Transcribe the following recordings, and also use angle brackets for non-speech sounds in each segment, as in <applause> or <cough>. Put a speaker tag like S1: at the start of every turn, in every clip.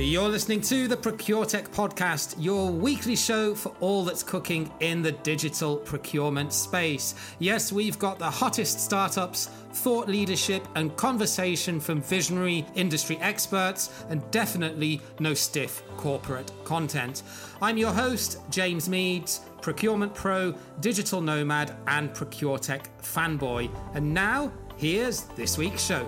S1: You're listening to the ProcureTech podcast, your weekly show for all that's cooking in the digital procurement space. Yes, we've got the hottest startups, thought leadership, and conversation from visionary industry experts, and definitely no stiff corporate content. I'm your host, James Meads, procurement pro, digital nomad, and ProcureTech fanboy. And now, here's this week's show.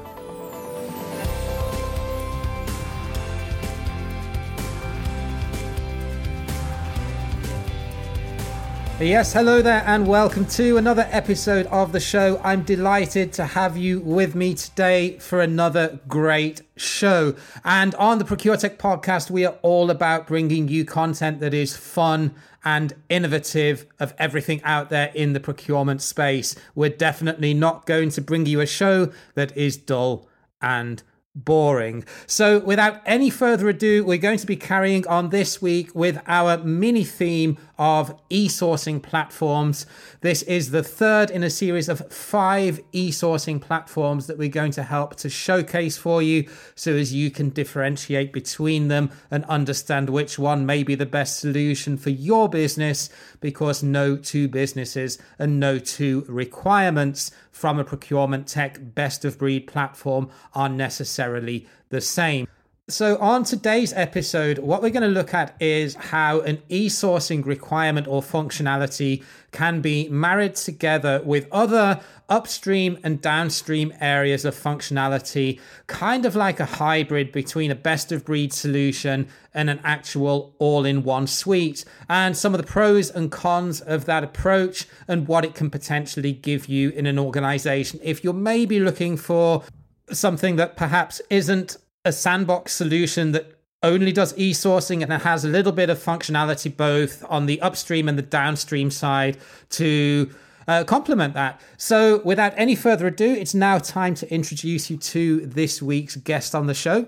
S1: Yes, hello there, and welcome to another episode of the show. I'm delighted to have you with me today for another great show. And on the ProcureTech podcast, we are all about bringing you content that is fun and innovative of everything out there in the procurement space. We're definitely not going to bring you a show that is dull and boring. So, without any further ado, we're going to be carrying on this week with our mini theme of e sourcing platforms. This is the third in a series of five e sourcing platforms that we're going to help to showcase for you so as you can differentiate between them and understand which one may be the best solution for your business because no two businesses and no two requirements from a procurement tech best of breed platform are necessarily the same. So, on today's episode, what we're going to look at is how an e sourcing requirement or functionality can be married together with other upstream and downstream areas of functionality, kind of like a hybrid between a best of breed solution and an actual all in one suite, and some of the pros and cons of that approach and what it can potentially give you in an organization. If you're maybe looking for something that perhaps isn't a sandbox solution that only does e-sourcing and it has a little bit of functionality both on the upstream and the downstream side to uh, complement that. So, without any further ado, it's now time to introduce you to this week's guest on the show.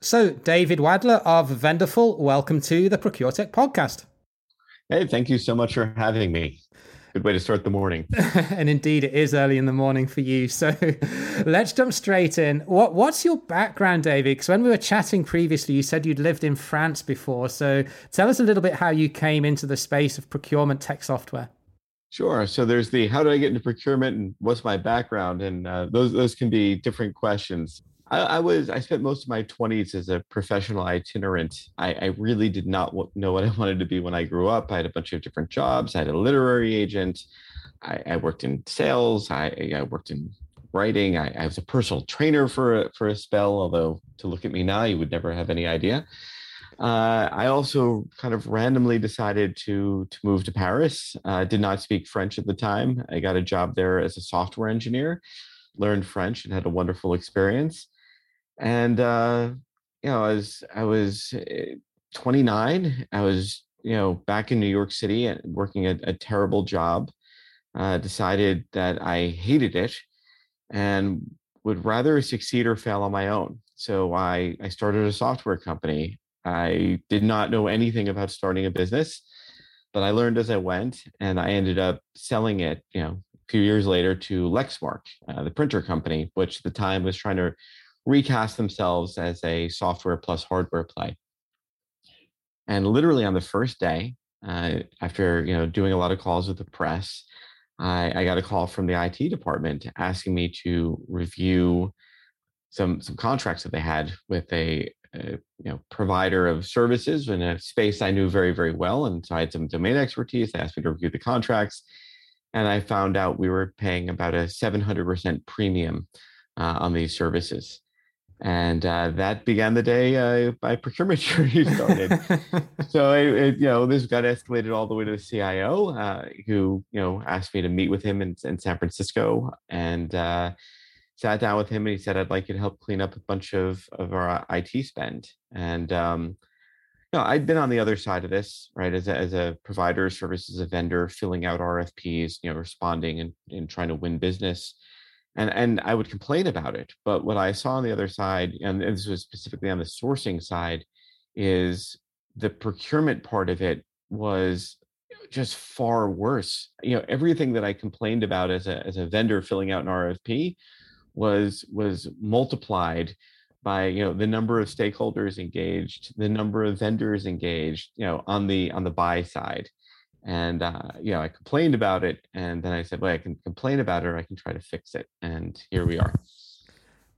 S1: So, David Wadler of Vendorful, welcome to the ProcureTech podcast.
S2: Hey, thank you so much for having me good way to start the morning. <laughs>
S1: and indeed, it is early in the morning for you. So <laughs> let's jump straight in. What What's your background, David? Because when we were chatting previously, you said you'd lived in France before. So tell us a little bit how you came into the space of procurement tech software.
S2: Sure. So there's the how did I get into procurement and what's my background, and uh, those those can be different questions. I, I, was I spent most of my 20s as a professional itinerant. I, I really did not know what I <laughs> wanted to be when I grew up. I had a bunch of different jobs. I had a literary agent. I, I worked in sales. I, worked in writing. I, I, was a personal trainer for a, for a spell. Although to look at me now, you would never have any idea. Uh, I also kind of randomly decided to to move to Paris. I uh, did not speak French at the time. I got a job there as a software engineer, learned French, and had a wonderful experience and uh, you know, I was I was eh, 29. I was you know back in New York City and working a, a terrible job. Uh, decided that I hated it and would rather succeed or fail on my own. So I I started a software company. I did not know anything about starting a business, but I learned as I went, and I ended up selling it. You know, a few years later to Lexmark, uh, the printer company, which at the time was trying to recast themselves as a software plus hardware play. And literally on the first day, uh, after you know doing a lot of calls with the press, I, I, got a call from the IT department asking me to review some some contracts that they had with a, a you know provider of services in a space I knew very very well, and so I had some domain expertise. They asked me to review the contracts, and I found out we were paying about a 700% premium uh, on these services and uh, that began the day uh, my <laughs> procurement journey started. <laughs> so it, it, you know, this got escalated all the way to the CIO, uh, who you know asked me to meet with him in, in San Francisco, and uh, sat down with him, and he said, "I'd like you to help clean up a bunch of of our IT spend." And um, you know, I'd been on the other side of this, right, as a, as a provider of services, a vendor, filling out RFPs, you know, responding and, and trying to win business and and I would complain about it. But what I saw on the other side, and this was specifically on the sourcing side, is the procurement part of it was just far worse. You know, everything that I complained about as a as a vendor filling out an RFP was was multiplied by you know the number of stakeholders engaged the number of vendors engaged you know on the on the buy side and uh, you know i complained about it and then i said well i can complain about it or i can try to fix it and here we are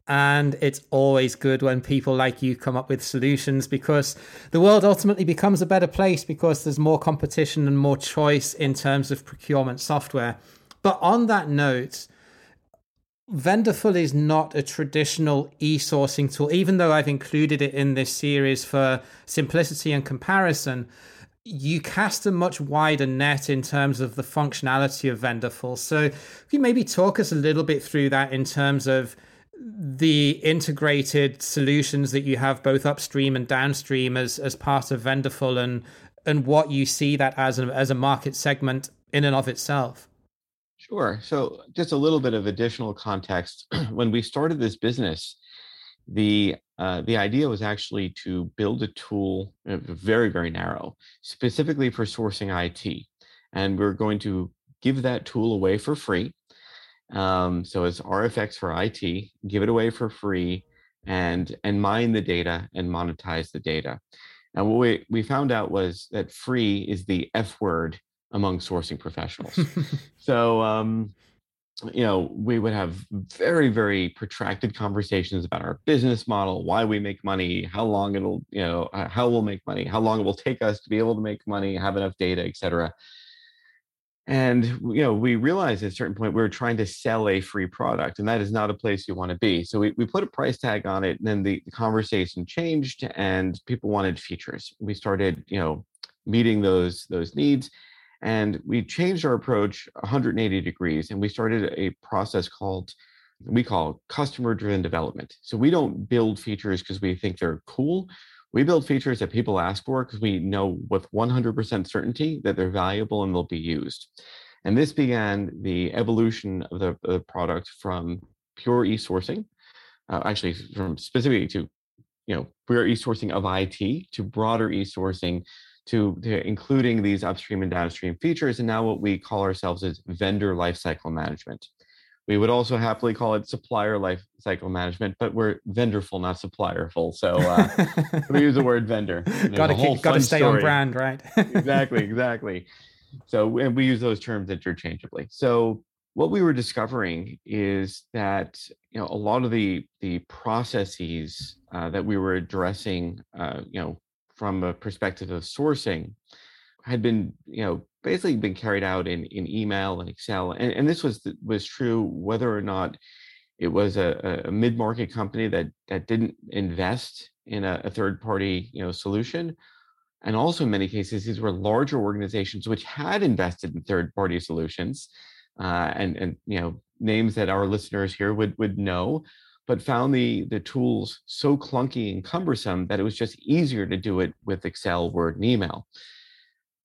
S1: and it's always good when people like you come up with solutions because the world ultimately becomes a better place because there's more competition and more choice in terms of procurement software but on that note Vendorful is not a traditional e sourcing tool, even though I've included it in this series for simplicity and comparison. You cast a much wider net in terms of the functionality of Vendorful. So, can you maybe talk us a little bit through that in terms of the integrated solutions that you have both upstream and downstream as, as part of Vendorful and, and what you see that as as a market segment in and of itself?
S2: Sure. So, just a little bit of additional context. <clears throat> when we started this business, the uh, the idea was actually to build a tool, uh, very very narrow, specifically for sourcing IT, and we're going to give that tool away for free. Um, so it's RFX for IT, give it away for free, and and mine the data and monetize the data. And what we we found out was that free is the F word among sourcing professionals. <laughs> so, um, you know, we would have very, very protracted conversations about our business model, why we make money, how long it'll, you know, how we'll make money, how long it will take us to be able to make money, have enough data, et cetera. And you know, we realized at a certain point we were trying to sell a free product, and that is not a place you want to be. So we, we put a price tag on it, and then the, the conversation changed, and people wanted features. We started, you know, meeting those those needs and we changed our approach 180 degrees and we started a process called, we call customer driven development. So we don't build features because we think they're cool. We build features that people ask for because we know with 100% certainty that they're valuable and they'll be used. And this began the evolution of the, the product from pure e-sourcing, uh, actually from specifically to, you know, pure e-sourcing of IT to broader e-sourcing to, to including these upstream and downstream features, and now what we call ourselves is vendor lifecycle management. We would also happily call it supplier lifecycle management, but we're vendorful, not supplierful. So uh, <laughs> we use the word vendor.
S1: Got to got to stay story. on brand, right?
S2: exactly, <laughs> exactly. So and we use those terms interchangeably. So what we were discovering is that you know a lot of the the processes uh, that we were addressing, uh, you know, from a perspective of sourcing had been you know basically been carried out in in email and excel and, and this was was true whether or not it was a, a mid-market company that that didn't invest in a, a third party you know solution. And also in many cases these were larger organizations which had invested in third party solutions uh, and and you know names that our listeners here would would know but found the the tools so clunky and cumbersome that it was just easier to do it with Excel, Word, and email.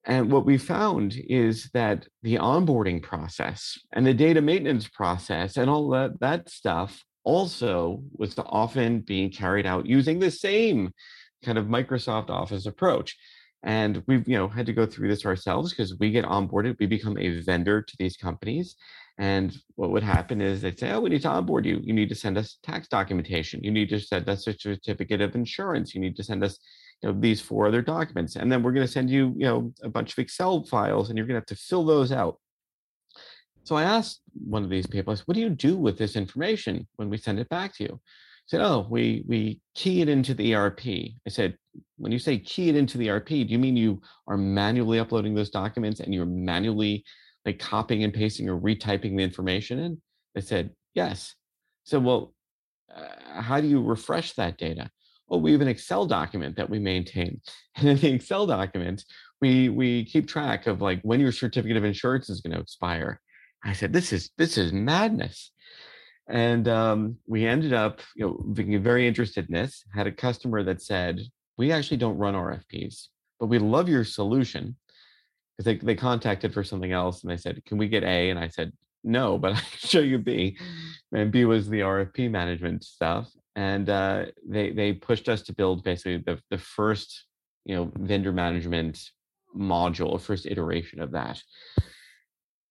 S2: And what we found is that the onboarding process and the data maintenance process and all that, that stuff also was often being carried out using the same kind of Microsoft Office approach. And we've you know had to go through this ourselves because we get onboarded, we become a vendor to these companies, and what would happen is they'd say, oh, we need to onboard you. You need to send us tax documentation. You need to send us a certificate of insurance. You need to send us you know, these four other documents. And then we're going to send you, you know, a bunch of Excel files and you're going to have to fill those out. So I asked one of these people, I said, what do you do with this information when we send it back to you? I said, oh, we, we key it into the ERP. I said, when you say key it into the ERP, do you mean you are manually uploading those documents and you're manually like copying and pasting or retyping the information in? They said, yes. So, well, uh, how do you refresh that data? Oh, we have an Excel document that we maintain. <laughs> And in the Excel document, we we keep track of like when your certificate of insurance is going to expire. I said, this is this is madness. And um, we ended up, you know, being very interested in this. Had a customer that said, we actually don't run RFPs, but we love your solution because they, they contacted for something else and they said, Can we get A? And I said, No, but <laughs> I can show you B. And B was the RFP management stuff. And uh, they they pushed us to build basically the, the first you know vendor management module, first iteration of that.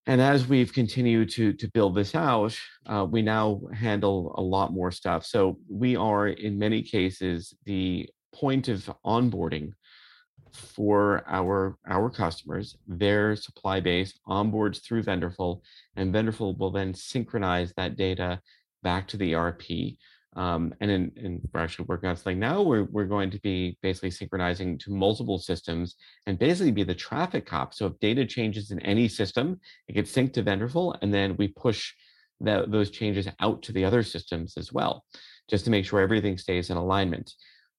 S2: and as we've continued to to build this out, uh, we now handle a lot more stuff. So we are in many cases the point of onboarding for our our customers. Their supply base onboards through Vendorful, and Vendorful will then synchronize that data back to the ERP. Um, and in, in, we're actually working on something now where we're going to be basically synchronizing to multiple systems and basically be the traffic cop. So if data changes in any system, it gets synced to Vendorful, and then we push that, those changes out to the other systems as well, just to make sure everything stays in alignment.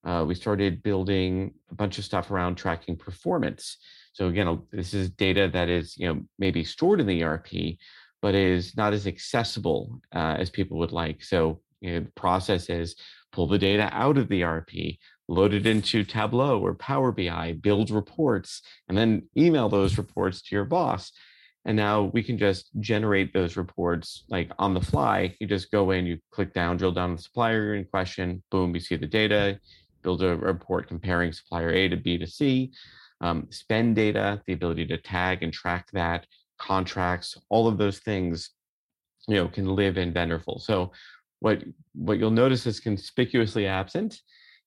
S2: Uh, we started building bunch of stuff around tracking performance. So again, this is data that is you know maybe stored in the ERP, but is not as accessible uh, as people would like. So you know, the process is pull the data out of the ERP, load it into Tableau or Power BI, build reports, and then email those reports to your boss. And now we can just generate those reports like on the fly. You just go in, you click down, drill down the supplier in question, boom, you see the data, build a report comparing supplier A to B to C, um, spend data, the ability to tag and track that, contracts, all of those things, you know, can live in Vendorful. So what what you'll notice is conspicuously absent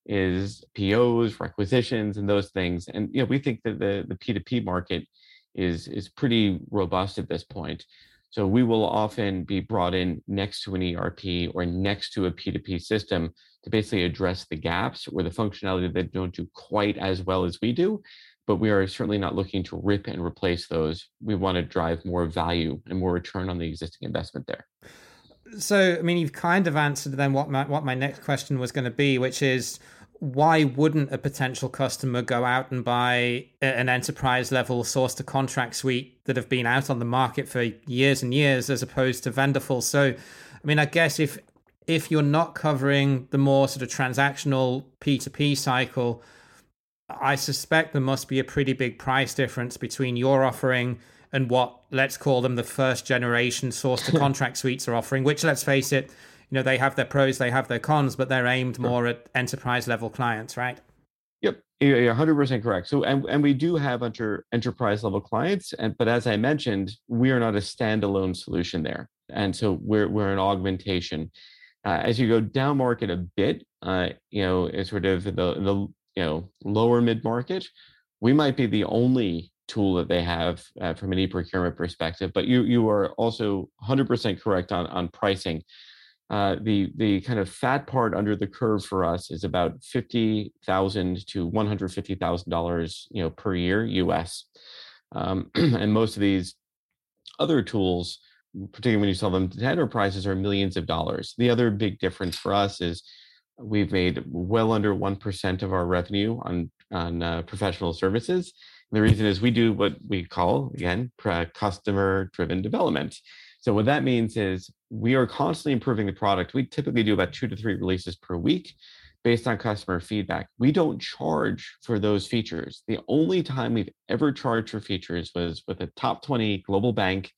S2: is POs, requisitions, and those things. And you know, we think that the the P2P market is is pretty robust at this point. So we will often be brought in next to an ERP or next to a P2P system to basically address the gaps or the functionality that don't do quite as well as we do. But we are certainly not looking to rip and replace those. We want to drive more value and more return on the existing investment there.
S1: So, I mean, you've kind of answered then what my, what my next question was going to be, which is why wouldn't a potential customer go out and buy an enterprise level source to contract suite that have been out on the market for years and years as opposed to Vendorful? So, I mean, I guess if if you're not covering the more sort of transactional P2P cycle, I suspect there must be a pretty big price difference between your offering and what let's call them the first generation source to <laughs> contract suites are offering, which let's face it, you know, they have their pros, they have their cons, but they're aimed more at enterprise level clients, right?
S2: Yep, you're 100% correct. So, and, and we do have under enterprise level clients, and but as I mentioned, we are not a standalone solution there, and so we're we're an augmentation. Uh, as you go down market a bit, uh, you know, sort of the the you know lower mid market, we might be the only tool that they have uh, from an e-procurement perspective. But you you are also 100% correct on on pricing. Uh, the the kind of fat part under the curve for us is about fifty thousand to one hundred fifty thousand dollars, you know, per year U.S. Um, <clears throat> and most of these other tools, particularly when you sell them to enterprises, are millions of dollars. The other big difference for us is we've made well under one percent of our revenue on on uh, professional services, the reason is we do what we call, again, customer driven development. So, what that means is we are constantly improving the product. We typically do about two to three releases per week based on customer feedback. We don't charge for those features. The only time we've ever charged for features was with a top 20 global bank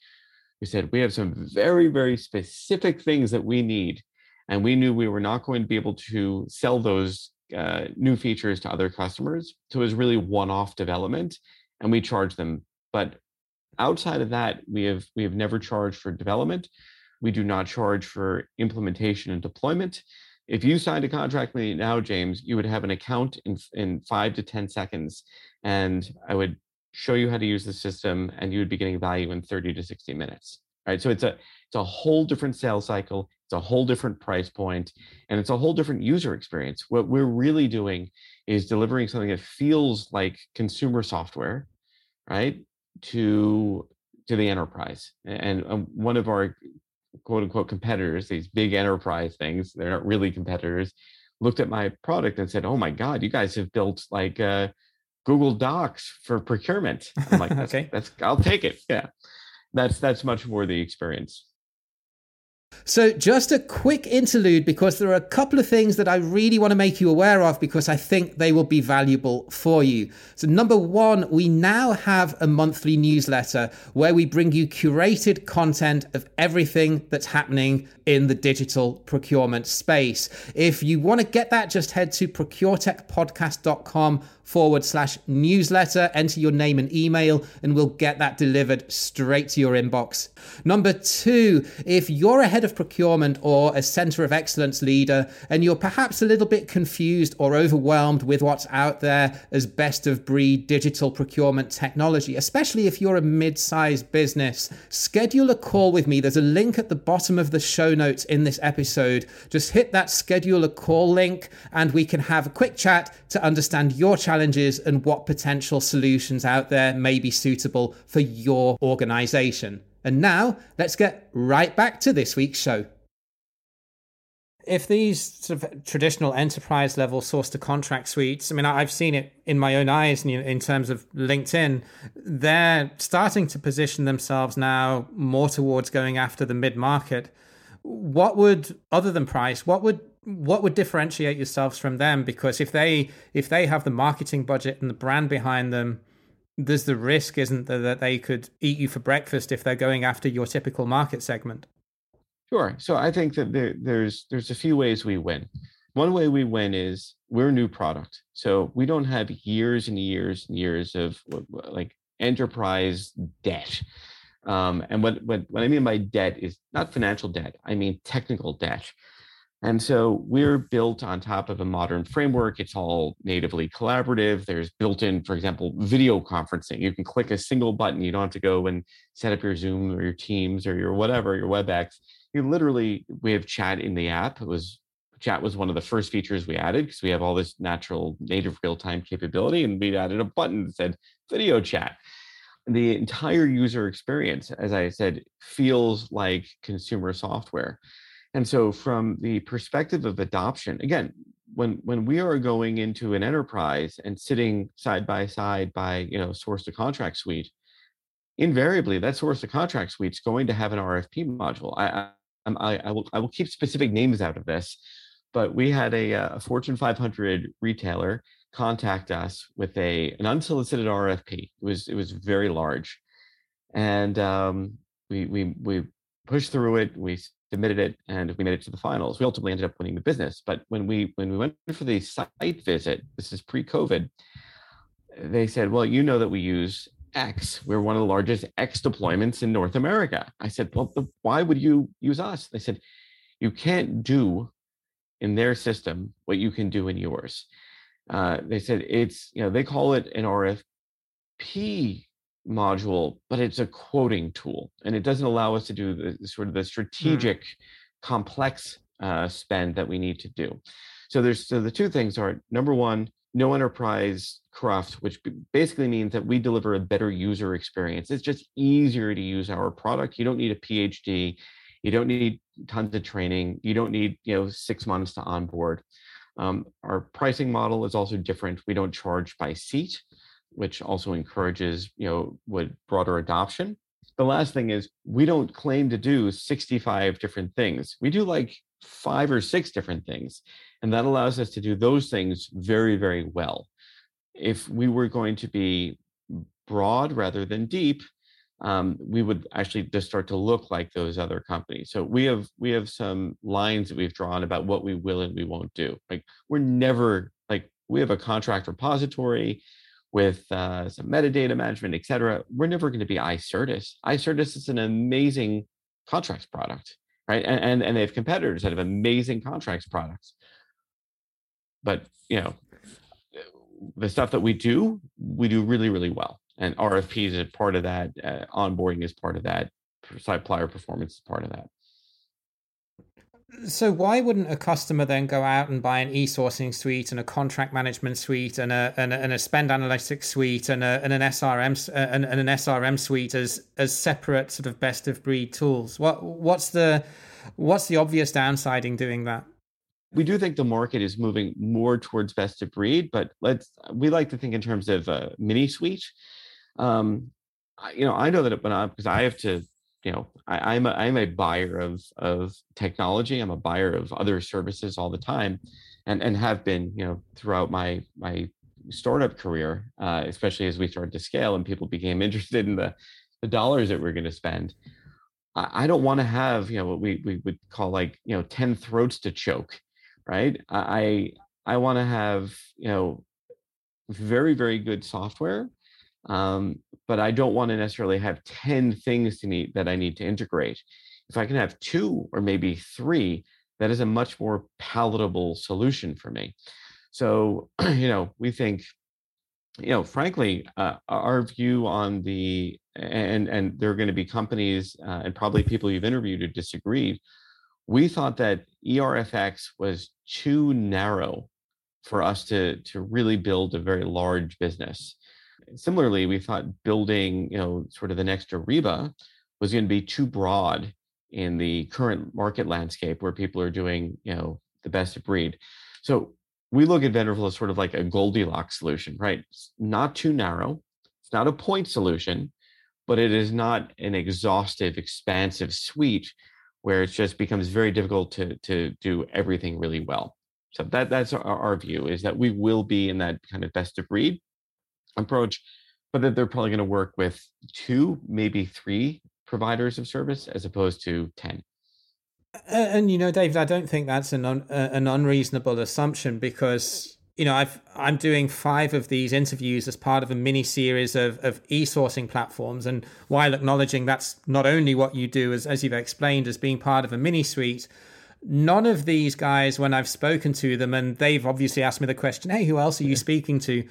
S2: who said, We have some very, very specific things that we need. And we knew we were not going to be able to sell those uh, new features to other customers. So it was really one-off development, and we charge them. But outside of that, we have we have never charged for development. We do not charge for implementation and deployment. If you signed a contract with me now, James, you would have an account in in five to ten seconds, and I would show you how to use the system, and you would be getting value in thirty to sixty minutes. Right. So it's a it's a whole different sales cycle. It's a whole different price point and it's a whole different user experience. What we're really doing is delivering something that feels like consumer software, right? To to the enterprise. And um, one of our quote unquote competitors, these big enterprise things, they're not really competitors, looked at my product and said, "Oh my God, you guys have built like uh, Google Docs for procurement." I'm like, that's, <laughs> okay, that's I'll take it. Yeah, that's that's much more the experience.
S1: So, just a quick interlude because there are a couple of things that I really want to make you aware of because I think they will be valuable for you. So, number one, we now have a monthly newsletter where we bring you curated content of everything that's happening in the digital procurement space. If you want to get that, just head to procuretechpodcast.com forward slash newsletter, enter your name and email, and we'll get that delivered straight to your inbox. Number two, if you're a of procurement or a center of excellence leader, and you're perhaps a little bit confused or overwhelmed with what's out there as best of breed digital procurement technology, especially if you're a mid sized business, schedule a call with me. There's a link at the bottom of the show notes in this episode. Just hit that schedule a call link, and we can have a quick chat to understand your challenges and what potential solutions out there may be suitable for your organization. And now let's get right back to this week's show. If these sort of traditional enterprise level source to contract suites, I mean, I've seen it in my own eyes in terms of LinkedIn, they're starting to position themselves now more towards going after the mid market. What would, other than price, what would what would differentiate yourselves from them because if they if they have the marketing budget and the brand behind them there's the risk isn't there that they could eat you for breakfast if they're going after your typical market segment?
S2: Sure. So i think that there, there's there's a few ways we win. One way we win is we're a new product. So we don't have years and years and years of like enterprise debt. Um, and what, what what i mean by debt is not financial debt i mean technical debt and so we're built on top of a modern framework. It's all natively collaborative. There's built in, for example, video conferencing. You can click a single button. You don't have to go and set up your Zoom or your Teams or your whatever, your WebEx. You literally, we have chat in the app. It was chat was one of the first features we added because we have all this natural native real-time capability and we added a button that said video chat the entire user experience as i said feels like consumer software and so, from the perspective of adoption, again, when when we are going into an enterprise and sitting side by side by you know source to contract suite, invariably that source to contract suite is going to have an RFP module. I, I I will I will keep specific names out of this, but we had a, uh, a Fortune 500 retailer contact us with a an unsolicited RFP. It was it was very large, and um, we we we pushed through it. We submitted it and we made it to the finals. We ultimately ended up winning the business. But when we when we went for the site visit, this is pre-COVID, they said, "Well, you know that we use X. We're one of the largest X deployments in North America." I said, "Well, the, why would you use us?" They said, "You can't do in their system what you can do in yours." Uh, they said it's you know they call it an RFP module, but it's a quoting tool, and it doesn't allow us to do the sort of the hmm. strategic, mm. complex uh, spend that we need to do. So there's so the two things are number one, no enterprise cruft, which basically means that we deliver a better user experience. It's just easier to use our product. You don't need a PhD, you don't need tons of training, you don't need you know six months to onboard. Um, our pricing model is also different. We don't charge by seat which also encourages you know what broader adoption. The last thing is we don't claim to do 65 different things. We do like five or six different things and that allows us to do those things very very well. If we were going to be broad rather than deep um, we would actually just start to look like those other companies. So we have we have some lines that we've drawn about what we will and we won't do. Like we're never like we have a contract repository with uh, some metadata management, et cetera, we're never going to be iCertis. iCertis is an amazing contracts product, right? And, and, and they have competitors that have amazing contracts products. But, you know, the stuff that we do, we do really, really well. And RFPs is part of that. Uh, onboarding is part of that. Supplier performance is part of that.
S1: So why wouldn't a customer then go out and buy an e-sourcing suite and a contract management suite and a and a, and a spend analytics suite and, a, and an SRM and, and, an SRM suite as as separate sort of best of breed tools? What what's the what's the obvious downside in doing that?
S2: We do think the market is moving more towards best of breed, but let's we like to think in terms of a mini suite. Um, you know, I know that when I because I have to you know I, am a, I'm a buyer of of technology. I'm a buyer of other services all the time, and and have been you know throughout my my startup career, uh, especially as we started to scale and people became <laughs> interested in the the dollars that we're going to spend. I, I don't want to have you know what we we would call like you know ten throats to choke, right? I I want to have you know very very good software um, but I don't want to necessarily have 10 things to need that I need to integrate. If I can have two or maybe three, that is a much more palatable solution for me. So, <clears throat> you know, we think, you know, frankly, uh, our view on the and and there are going to be companies uh, and probably people you've interviewed who disagree. We thought that ERFX was too narrow for us to to really build a very large business similarly, we thought building, you know, sort of the next Ariba was going to be too broad in the current market landscape where people are doing, you know, the best of breed. So we look at Vendorful as sort of like a Goldilocks solution, right? It's not too narrow. It's not a point solution, but it is not an exhaustive, expansive suite where it just becomes very difficult to to do everything really well. So that that's our, our view is that we will be in that kind of best of breed approach, but that they're probably going to work with two, maybe three providers of service as opposed to 10.
S1: And, you know, David, I don't think that's an un, an unreasonable assumption because you know I've I'm doing five of these interviews as part of a mini series of of e-sourcing platforms, and while acknowledging that's not only what you do as as you've explained as being part of a mini suite, none of these guys when I've spoken to them, and they've obviously asked me the question, hey, who else are you mm-hmm. speaking to?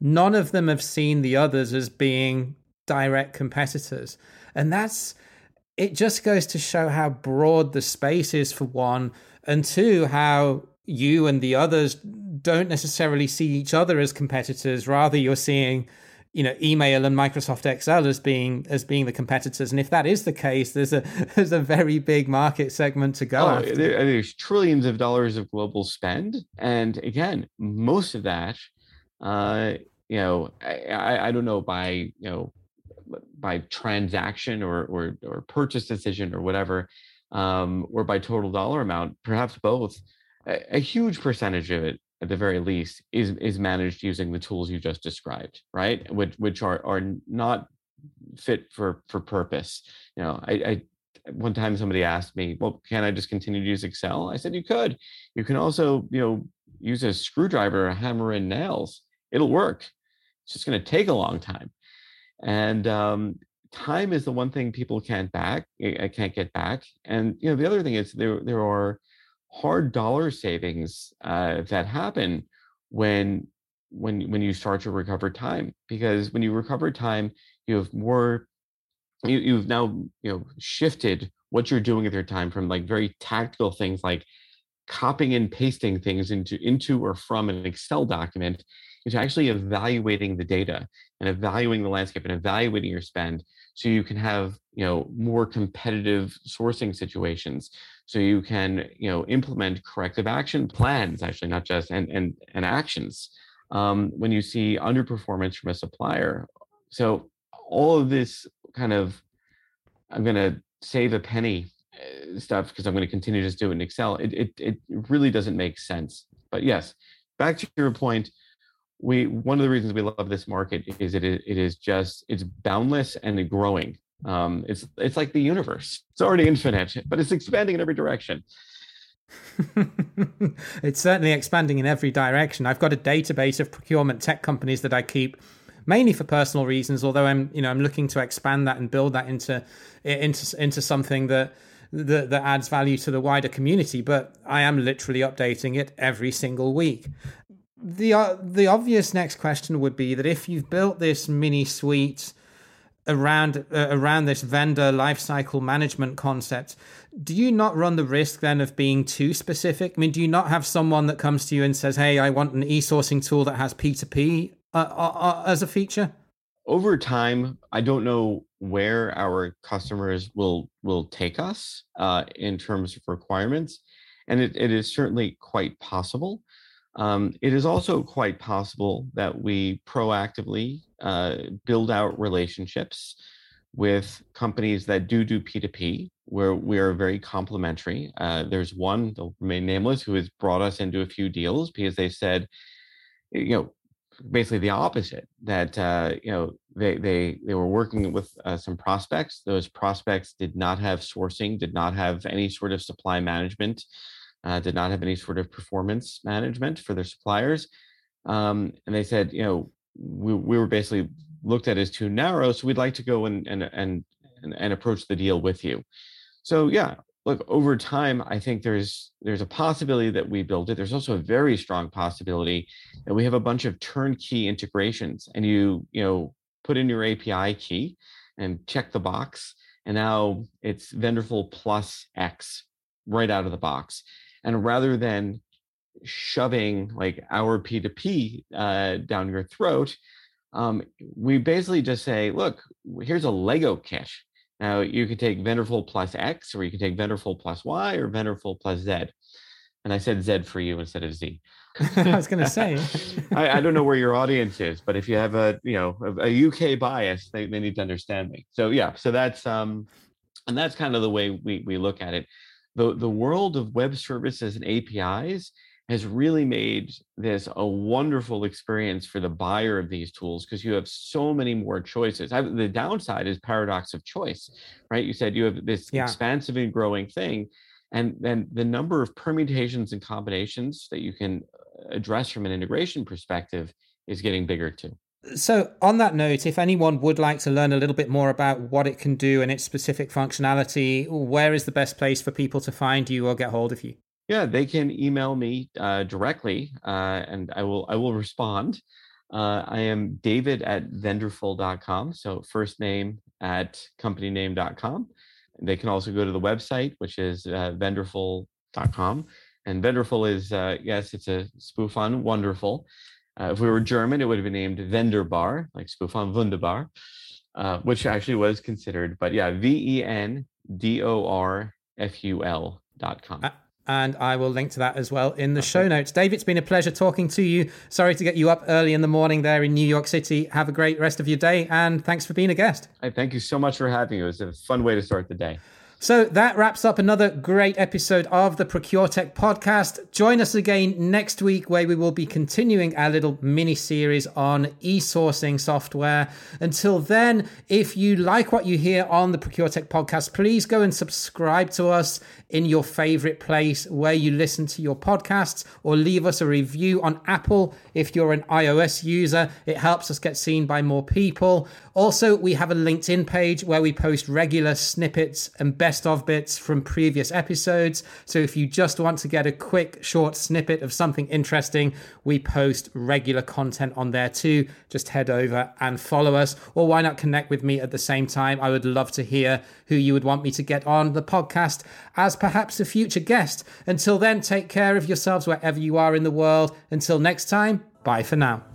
S1: None of them have seen the others as being direct competitors. And that's it just goes to show how broad the space is for one, and two, how you and the others don't necessarily see each other as competitors. Rather, you're seeing, you know, email and Microsoft Excel as being as being the competitors. And if that is the case, there's a <laughs> there's a very big market segment to go. Oh, after.
S2: there's trillions of dollars of global spend, and again, most of that uh, you know, I, I don't know by, you know, by transaction or, or, or purchase decision or whatever, um, or by total dollar amount, perhaps both, a, a huge percentage of it at the very least is is managed using the tools you just described right? Which which are are not fit for for purpose. You know i i one time somebody asked me well can i just continue to use excel? I said you could. You can also you know use a screwdriver or hammer in nails. It'll work it's just going to take a long time. And um, time is the one thing people can't back, eh, can't get back. And you know, the other thing is there there are hard dollar savings uh, that happen when when when you start to recover time because when you recover time you have more you, you've now you know shifted what you're doing with your time from like very tactical things like copying and pasting things into into or from an excel document is actually evaluating the data and evaluating the landscape and evaluating your spend so you can have you know more competitive sourcing situations. So you can you know implement corrective action plans actually not just and and, and actions um, when you see underperformance from a supplier. So all of this kind of i'm going to save a penny uh, stuff because i'm going to continue to just do it in excel. It, it, it really doesn't make sense. But yes back to your point we one of the reasons we love this market is it it is just it's boundless and growing. Um, it's it's like the universe. It's already infinite, but it's expanding in every direction. <laughs>
S1: it's certainly expanding in every direction. I've got a database of procurement tech companies that I keep mainly for personal reasons although i'm you know i'm looking to expand that and build that into into into something that that, that adds value to the wider community but i am literally updating it every single week the uh, the obvious next question would be that if you've built this mini suite around uh, around this vendor lifecycle management concept, do you not run the risk then of being too specific? I mean, do you not have someone that comes to you and says, "Hey, I want an e-sourcing tool that has P2P uh, uh, uh, as a feature"?
S2: Over time, I don't know where our customers will will take us in terms of requirements, and it, it is certainly quite possible um, it is also quite possible that we proactively uh, build out relationships with companies that do do P2P, where we are very complementary. Uh, there's one, they'll remain nameless, who has brought us into a few deals because they said, you know, basically the opposite that uh, you know they they they were working with uh, some prospects. Those prospects did not have sourcing, did not have any sort of supply management, uh, did not have any sort of performance management for their suppliers, um, and they said, you know, we we were basically looked at as too narrow, so we'd like to go and and and and, approach the deal with you. So yeah, look over time i think there's there's a possibility that we build it there's also a very strong possibility that we have a bunch of turnkey integrations and you you know put in your api key and check the box and now it's vendorful plus x right out of the box and rather than shoving like our p2p uh, down your throat um, we basically just say look here's a lego kit now you could take Vendorful plus X, or you could take Vendorful plus Y, or Vendorful plus Z. And I said Z for you instead of
S1: Z. <laughs> I was going to say. <laughs>
S2: I, I, don't know where your audience is, but if you have a you know a, a, UK bias, they, they need to understand me. So yeah, so that's um, and that's kind of the way we we look at it. The the world of web services and APIs has really made this a wonderful experience for the buyer of these tools because you have so many more choices. I, the downside is paradox of choice, right? You said you have this yeah. expansive and growing thing, and then the number of permutations and combinations that you can uh, address from an integration perspective is getting bigger too.
S1: So, on that note, if anyone would like to learn a little bit more about what it can do and its specific functionality, where is the best place for people to find you or get hold of you?
S2: Yeah, they can email me uh, directly, uh, and I will I will respond. Uh, I am David at vendorful.com. So first name at companyname.com. They can also go to the website, which is uh, vendorful.com. And Vendorful is, uh, yes, it's a spoof on wonderful. Uh, if we were German, it would have been named Venderbar, like spoof on Wunderbar, uh, which actually was considered. But yeah, V E N D O R F U L dot com
S1: and I will link to that as well in the show notes. Dave, it's been a pleasure talking to you. Sorry to get you up early in the morning there in New York City. Have a great rest of your day, and thanks for being a guest.
S2: Hey, thank you so much for having me. It was a fun way to start the day.
S1: So that wraps up another great episode of the Procure Tech podcast. Join us again next week where we will be continuing our little mini series on e-sourcing software. Until then, if you like what you hear on the Procure Tech podcast, please go and subscribe to us in your favorite place where you listen to your podcasts or leave us a review on Apple if you're an iOS user. It helps us get seen by more people. Also, we have a LinkedIn page where we post regular snippets and best of bits from previous episodes. So if you just want to get a quick, short snippet of something interesting, we post regular content on there too. Just head over and follow us, or why not connect with me at the same time? I would love to hear who you would want me to get on the podcast as perhaps a future guest. Until then, take care of yourselves wherever you are in the world. Until next time, bye for now.